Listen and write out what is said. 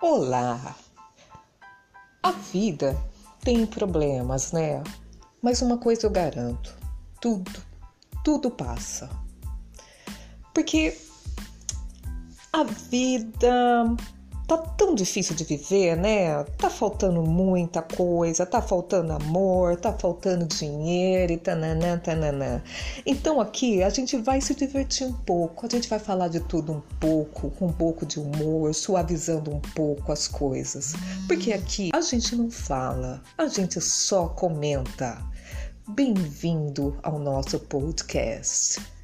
Olá! A vida tem problemas, né? Mas uma coisa eu garanto: tudo, tudo passa. Porque a vida tá tão difícil de viver, né? Tá faltando muita coisa, tá faltando amor, tá faltando dinheiro e tananã, tananã. Então aqui a gente vai se divertir um pouco, a gente vai falar de tudo um pouco, com um pouco de humor, suavizando um pouco as coisas. Porque aqui a gente não fala, a gente só comenta. Bem-vindo ao nosso podcast.